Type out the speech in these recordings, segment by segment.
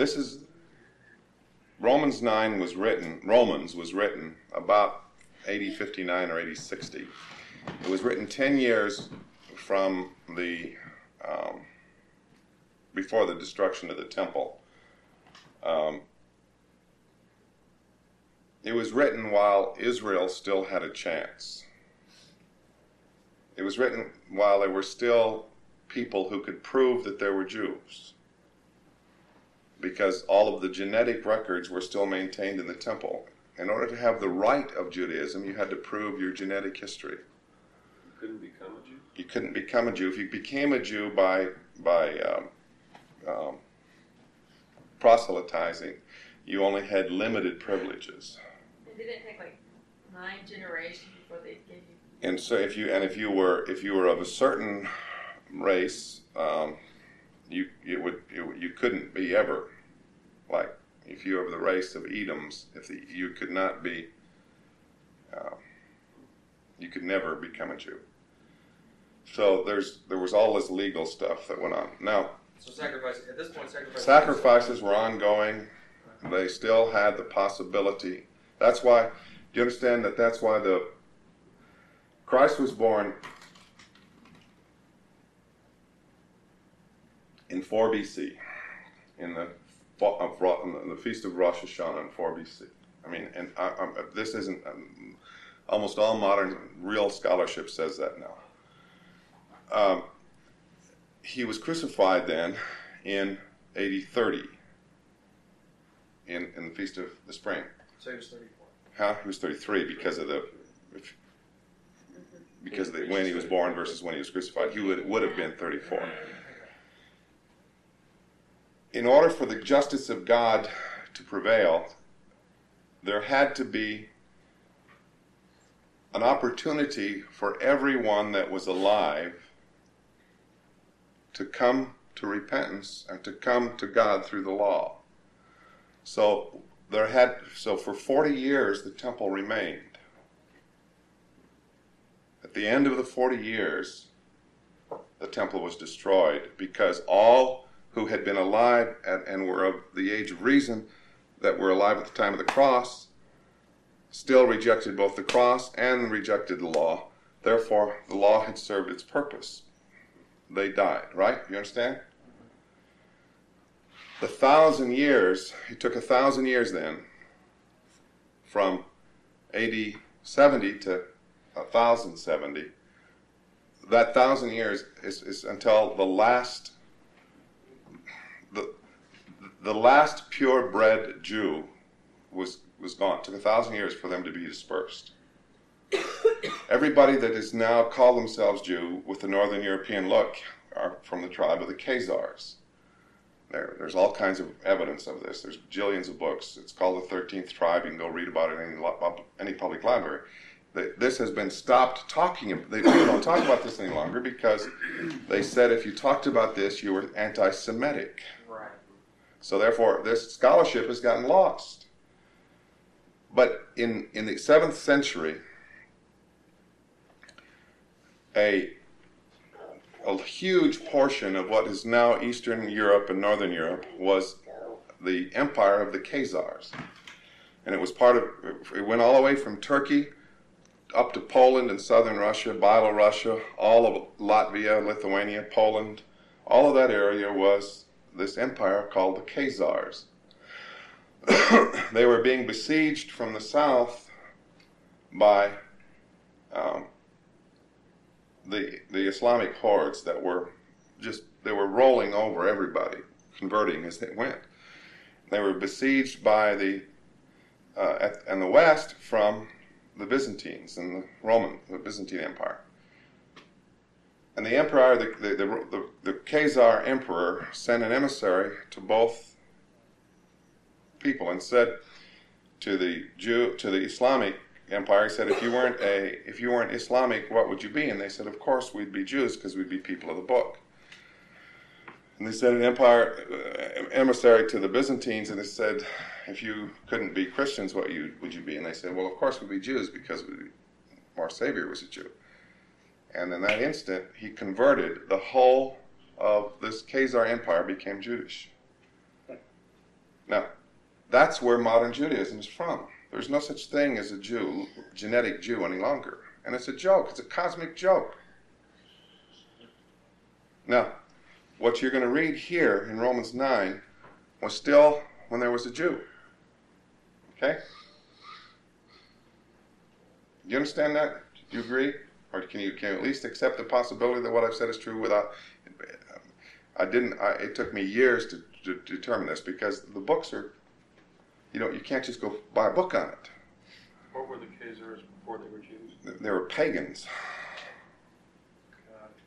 this is Romans 9 was written, Romans was written about 8059 or 8060. It was written 10 years from the um, before the destruction of the temple. Um, it was written while Israel still had a chance. It was written while there were still people who could prove that there were Jews. Because all of the genetic records were still maintained in the temple. In order to have the right of Judaism, you had to prove your genetic history. You couldn't become a Jew? You couldn't become a Jew. If you became a Jew by, by um, um, proselytizing, you only had limited privileges. And did it take like nine generations before they gave you? And so if you and if you were if you were of a certain race, um, you it would you, you couldn't be ever like if you were of the race of Edoms, if the, you could not be, uh, you could never become a Jew. So there's there was all this legal stuff that went on. Now So sacrifice at this point, sacrifice. sacrifices were ongoing. They still had the possibility. That's why. Do you understand that? That's why the Christ was born in 4 BC, in the of the feast of Rosh Hashanah in 4 BC. I mean, and I, I'm, this isn't. Um, almost all modern real scholarship says that now. Um, he was crucified then in AD 30 in, in the Feast of the Spring. So he was 34. Huh? He was 33 because of the if, because of the, when he was born versus when he was crucified. He would would have been 34. In order for the justice of God to prevail, there had to be an opportunity for everyone that was alive to come to repentance and to come to God through the law. So there had so for 40 years the temple remained. At the end of the 40 years, the temple was destroyed because all who had been alive at, and were of the age of reason that were alive at the time of the cross still rejected both the cross and rejected the law. Therefore, the law had served its purpose. They died, right? You understand? The thousand years, it took a thousand years then, from AD 70 to 1070. That thousand years is, is until the last, the last purebred Jew was was gone. It took a thousand years for them to be dispersed. Everybody that is now called themselves Jew with the Northern European look are from the tribe of the Khazars. There, there's all kinds of evidence of this. There's jillions of books. It's called the 13th Tribe. You can go read about it in any, any public library. This has been stopped talking. They don't talk about this any longer because they said if you talked about this, you were anti-Semitic. So therefore, this scholarship has gotten lost. But in, in the seventh century, a, a huge portion of what is now Eastern Europe and Northern Europe was the empire of the Khazars. And it was part of, it went all the way from Turkey up to Poland and southern Russia, Byelorussia, all of Latvia, Lithuania, Poland. All of that area was this empire called the Khazars. they were being besieged from the south by um, the the Islamic hordes that were just they were rolling over everybody, converting as they went. They were besieged by the uh, at, and the west from the Byzantines and the Roman, the Byzantine Empire. And the emperor, the the, the, the, Khazar emperor, sent an emissary to both people and said to the Jew to the Islamic empire, he said, if you weren't a if you weren't Islamic, what would you be? And they said, of course we'd be Jews because we'd be people of the book. And they sent an empire uh, emissary to the Byzantines, and they said, if you couldn't be Christians, what you would you be? And they said, well, of course we'd be Jews because we, our Savior was a Jew. And in that instant, he converted the whole of this Khazar empire became Jewish. Now, that's where modern Judaism is from. There's no such thing as a Jew, genetic Jew, any longer. And it's a joke, it's a cosmic joke. Now, what you're going to read here in Romans 9 was still when there was a Jew. Okay? You understand that? Do you agree? Or can you, can you at least accept the possibility that what I've said is true without. I didn't, I, it took me years to, to determine this because the books are, you know, you can't just go buy a book on it. What were the Khazars before they were Jews? They were pagans.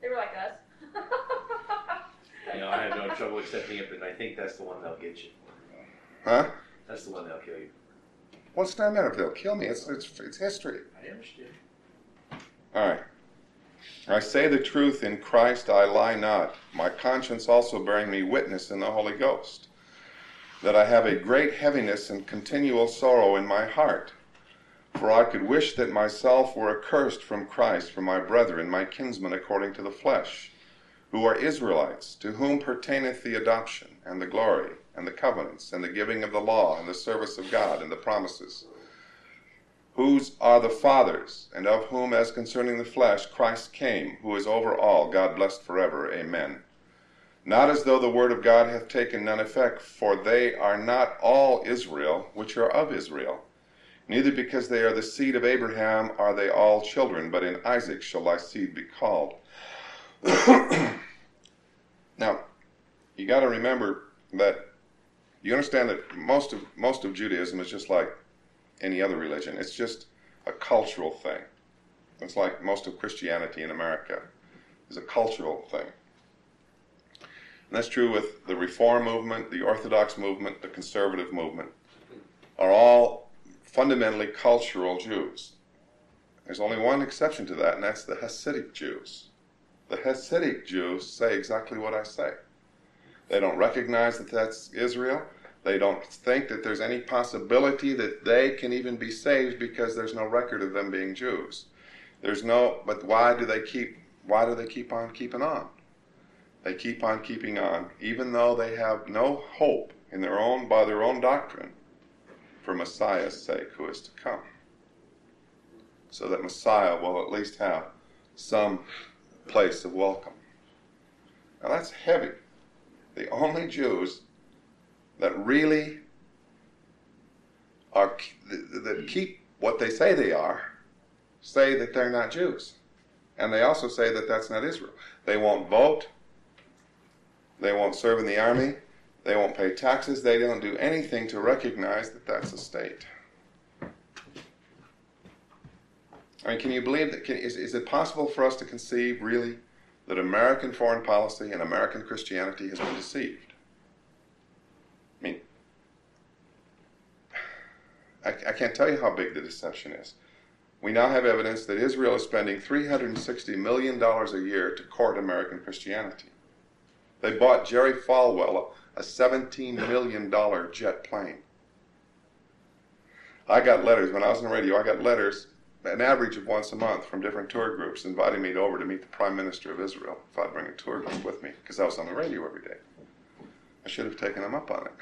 They were like us. You know, I have no trouble accepting it, but I think that's the one they'll get you. Huh? That's the one they'll kill you. What's that matter if they'll kill me? It's, it's, it's history. I understand. All right. I say the truth in Christ, I lie not. My conscience also bearing me witness in the Holy Ghost, that I have a great heaviness and continual sorrow in my heart. For I could wish that myself were accursed from Christ for my brethren, my kinsmen according to the flesh, who are Israelites, to whom pertaineth the adoption, and the glory, and the covenants, and the giving of the law, and the service of God, and the promises whose are the fathers, and of whom, as concerning the flesh, Christ came, who is over all, God blessed forever. Amen. Not as though the word of God hath taken none effect, for they are not all Israel which are of Israel. Neither because they are the seed of Abraham are they all children, but in Isaac shall thy seed be called. now, you got to remember that you understand that most of most of Judaism is just like any other religion. It's just a cultural thing. It's like most of Christianity in America is a cultural thing. And that's true with the Reform movement, the Orthodox movement, the Conservative movement, are all fundamentally cultural Jews. There's only one exception to that, and that's the Hasidic Jews. The Hasidic Jews say exactly what I say. They don't recognize that that's Israel. They don't think that there's any possibility that they can even be saved because there's no record of them being Jews. There's no, but why do they keep, why do they keep on keeping on? They keep on keeping on, even though they have no hope in their own, by their own doctrine, for Messiah's sake who is to come. So that Messiah will at least have some place of welcome. Now that's heavy. The only Jews that really are that keep what they say they are say that they're not Jews. And they also say that that's not Israel. They won't vote. They won't serve in the army. They won't pay taxes. They don't do anything to recognize that that's a state. I mean, can you believe that? Can, is, is it possible for us to conceive, really, that American foreign policy and American Christianity has been deceived? I mean, I, I can't tell you how big the deception is. We now have evidence that Israel is spending $360 million a year to court American Christianity. They bought Jerry Falwell a $17 million jet plane. I got letters, when I was on the radio, I got letters, an average of once a month, from different tour groups inviting me over to meet the Prime Minister of Israel if I'd bring a tour group with me, because I was on the radio every day. I should have taken them up on it.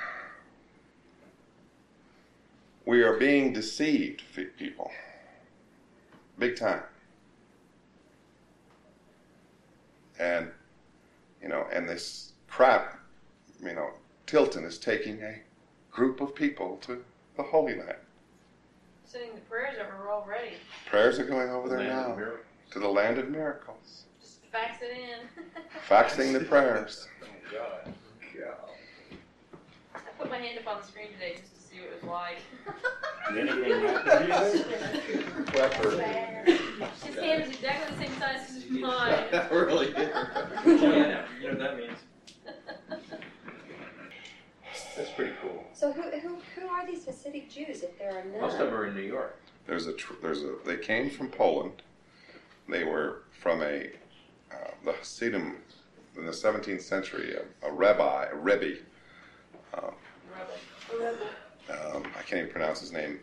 We are being deceived, people. Big time. And, you know, and this crap, you know, Tilton is taking a group of people to the Holy Land. Sending the prayers over already. Prayers are going over there now to the land of miracles. Just fax it in. Faxing the prayers. God. I put my hand up on the screen today just to see what it was like. Did anything happen to you? His hand is exactly the same size as mine. really? Yeah, you know what that means. That's pretty cool. So who, who, who are these Hasidic Jews if there are none? Most of them are in New York. There's a tr- there's a they came from Poland. They were from a uh, the Hasidim in the 17th century. A, a rabbi, a rebbe. Um, um, I can't even pronounce his name.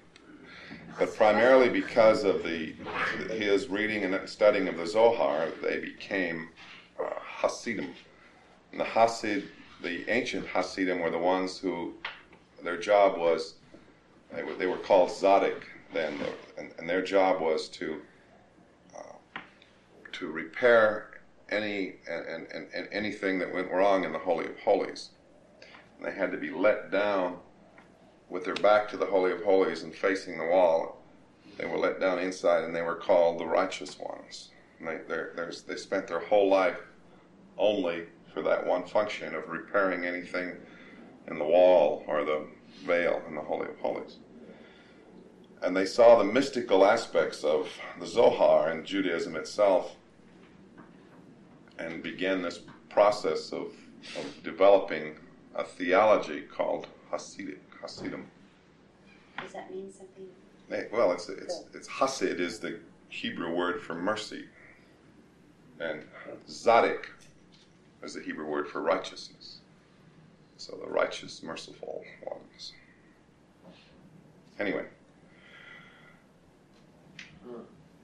But primarily because of the his reading and studying of the Zohar, they became uh, Hasidim. And the Hasid, the ancient Hasidim, were the ones who their job was they were, they were called Zadok then, and, and their job was to uh, to repair any and, and, and anything that went wrong in the Holy of Holies. And they had to be let down with their back to the Holy of Holies and facing the wall. They were let down inside, and they were called the righteous ones. And they they spent their whole life only for that one function of repairing anything in the wall or the veil in the Holy of Holies. And they saw the mystical aspects of the Zohar and Judaism itself and began this process of, of developing a theology called Hasidic, Hasidim. Does that mean something? Eh, Well, it's, it's, it's Hasid is the Hebrew word for mercy. And Zadik is the Hebrew word for righteousness. So the righteous, merciful ones. Anyway.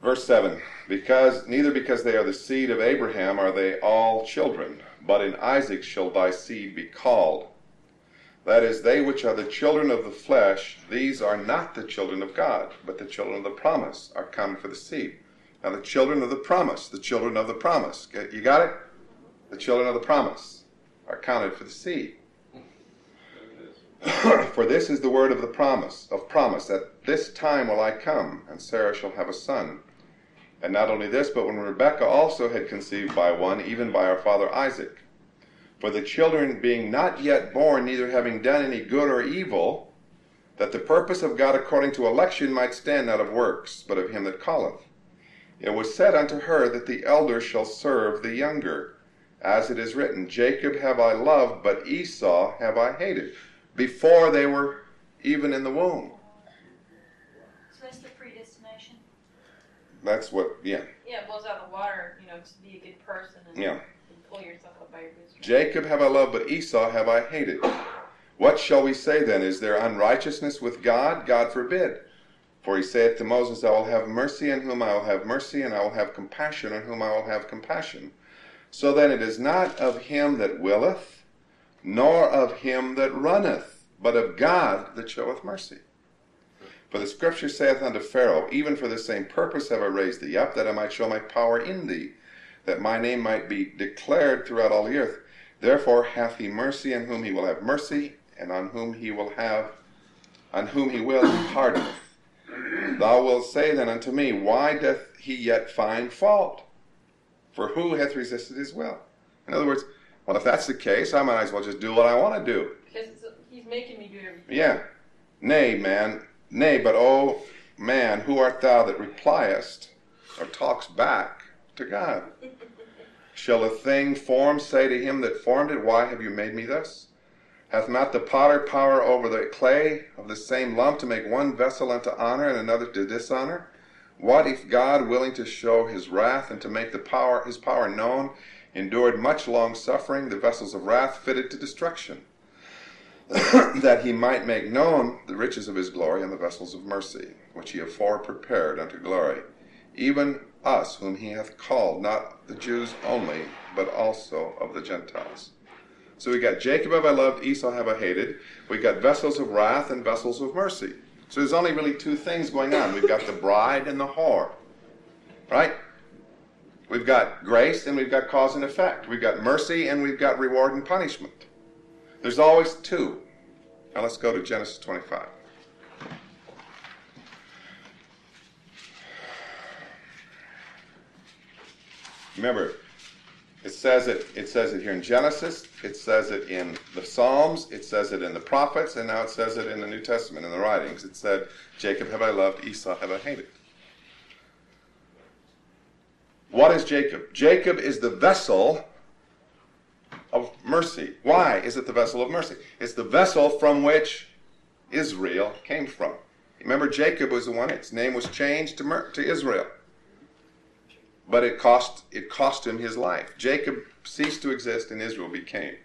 Verse 7 Because neither because they are the seed of Abraham are they all children, but in Isaac shall thy seed be called. That is, they which are the children of the flesh, these are not the children of God, but the children of the promise are counted for the seed. Now, the children of the promise, the children of the promise. You got it? The children of the promise are counted for the seed. for this is the word of the promise, of promise, that this time will I come, and Sarah shall have a son. And not only this, but when Rebekah also had conceived by one, even by our father Isaac. For the children being not yet born, neither having done any good or evil, that the purpose of God according to election might stand not of works, but of him that calleth. It was said unto her that the elder shall serve the younger, as it is written, Jacob have I loved, but Esau have I hated, before they were even in the womb. So that's the predestination. That's what, yeah, Yeah, it blows out the water, you know, to be a good person and, yeah. Pull yourself up by your bootstraps. Jacob have I loved, but Esau have I hated. What shall we say then? Is there unrighteousness with God? God forbid. For he saith to Moses, I will have mercy on whom I will have mercy, and I will have compassion on whom I will have compassion. So then it is not of him that willeth, nor of him that runneth, but of God that showeth mercy. For the scripture saith unto Pharaoh, Even for the same purpose have I raised thee up, that I might show my power in thee, that my name might be declared throughout all the earth. Therefore hath he mercy on whom he will have mercy, and on whom he will have, on whom he will pardon. Thou wilt say then unto me, Why doth he yet find fault? For who hath resisted his will? In other words, well, if that's the case, I might as well just do what I want to do. Because he's making me do everything. Yeah. Nay, man, nay, but O man, who art thou that repliest or talks back to God? Shall a thing formed say to him that formed it, Why have you made me thus? Hath not the potter power over the clay of the same lump to make one vessel unto honor and another to dishonor? What if God, willing to show his wrath and to make the power his power known, endured much long suffering, the vessels of wrath fitted to destruction? that he might make known the riches of his glory and the vessels of mercy, which he afore prepared unto glory, even us whom he hath called, not the Jews only, but also of the Gentiles. So we got Jacob have I loved, Esau have I hated. We got vessels of wrath and vessels of mercy. So there's only really two things going on. We've got the bride and the whore. Right? We've got grace and we've got cause and effect. We've got mercy and we've got reward and punishment. There's always two. Now let's go to Genesis 25. Remember, it says it. It says it here in Genesis. It says it in the Psalms. It says it in the prophets, and now it says it in the New Testament in the writings. It said, "Jacob have I loved, Esau have I hated." What is Jacob? Jacob is the vessel of mercy. Why is it the vessel of mercy? It's the vessel from which Israel came from. Remember, Jacob was the one. Its name was changed to, to Israel, but it cost it cost him his life. Jacob ceased to exist, and Israel became.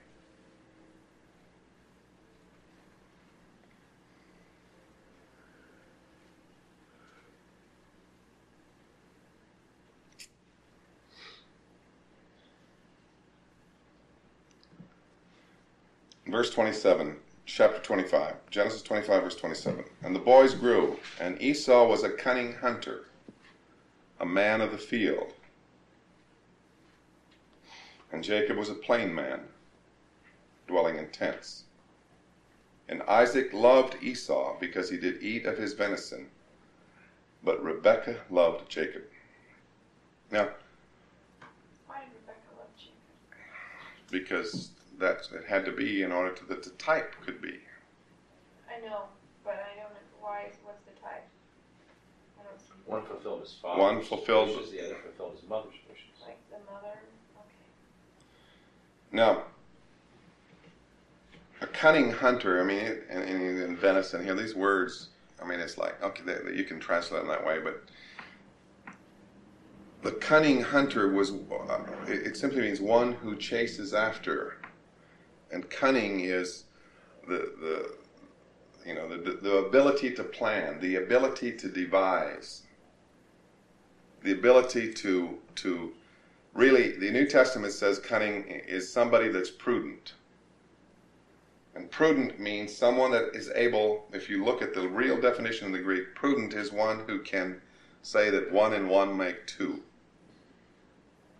Verse 27, chapter 25, Genesis 25, verse 27. And the boys grew, and Esau was a cunning hunter, a man of the field. And Jacob was a plain man, dwelling in tents. And Isaac loved Esau because he did eat of his venison, but Rebekah loved Jacob. Now, Why did Rebecca love Jacob? because that it had to be in order to, that the type could be. I know, but I don't know why. What's the type? I don't see. One fulfilled his father's One fulfilled- wishes, the other fulfilled his mother's wishes. Like the mother. Now, a cunning hunter, I mean, and in venison here, these words, I mean, it's like, okay, they, they- you can translate them that way, but the cunning hunter was, uh, it, it simply means one who chases after. And cunning is the, the you know, the, the ability to plan, the ability to devise, the ability to, to really, the New Testament says cunning is somebody that's prudent. And prudent means someone that is able, if you look at the real definition in the Greek, prudent is one who can say that one and one make two.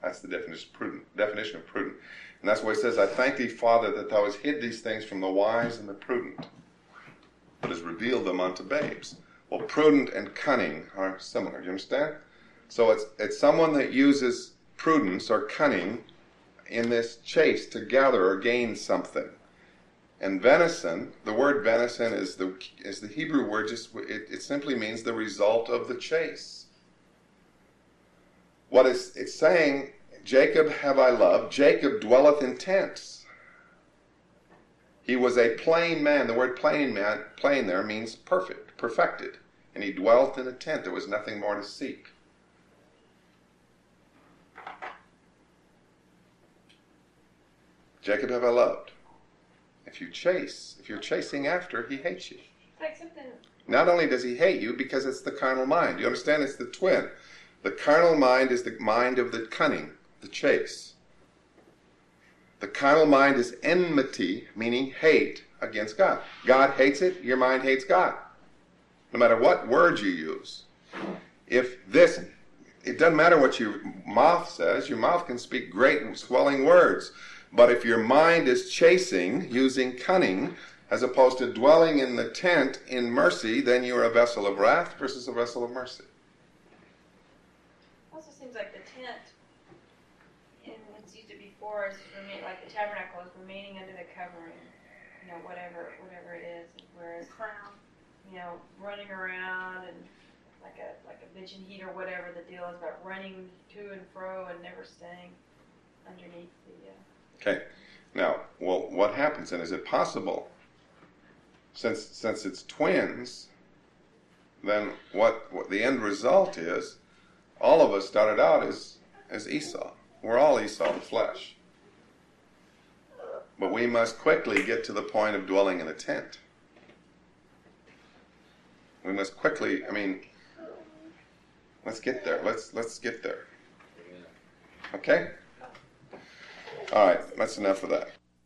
That's the definition of prudent. Definition of prudent. And that's why it says, I thank thee, Father, that thou hast hid these things from the wise and the prudent, but hast revealed them unto babes. Well, prudent and cunning are similar. Do you understand? So it's it's someone that uses prudence or cunning in this chase to gather or gain something. And venison, the word venison is the is the Hebrew word. Just it, it simply means the result of the chase. What is it's saying? Jacob have I loved. Jacob dwelleth in tents. He was a plain man. The word plain man, plain there means perfect, perfected, and he dwelt in a tent. There was nothing more to seek. Jacob have I loved. If you chase, if you're chasing after, he hates you. Like something. Not only does he hate you because it's the carnal mind. You understand? It's the twin. The carnal mind is the mind of the cunning, the chase. The carnal mind is enmity, meaning hate against God. God hates it, your mind hates God. No matter what words you use. If this, it doesn't matter what your mouth says, your mouth can speak great and swelling words. But if your mind is chasing, using cunning, as opposed to dwelling in the tent in mercy, then you are a vessel of wrath versus a vessel of mercy. Also seems like the tent. And it's used to before is remain like the tabernacle is remaining under the covering. You know, whatever whatever it is. Whereas Crown. you know, running around and like a like a pigeon heat or whatever the deal is about running to and fro and never staying underneath the. Uh, Okay. Now, well, what happens then? Is it possible, since since it's twins, then what, what the end result is? All of us started out as as Esau. We're all Esau in flesh. But we must quickly get to the point of dwelling in a tent. We must quickly. I mean, let's get there. Let's let's get there. Okay. All right, that's enough of that.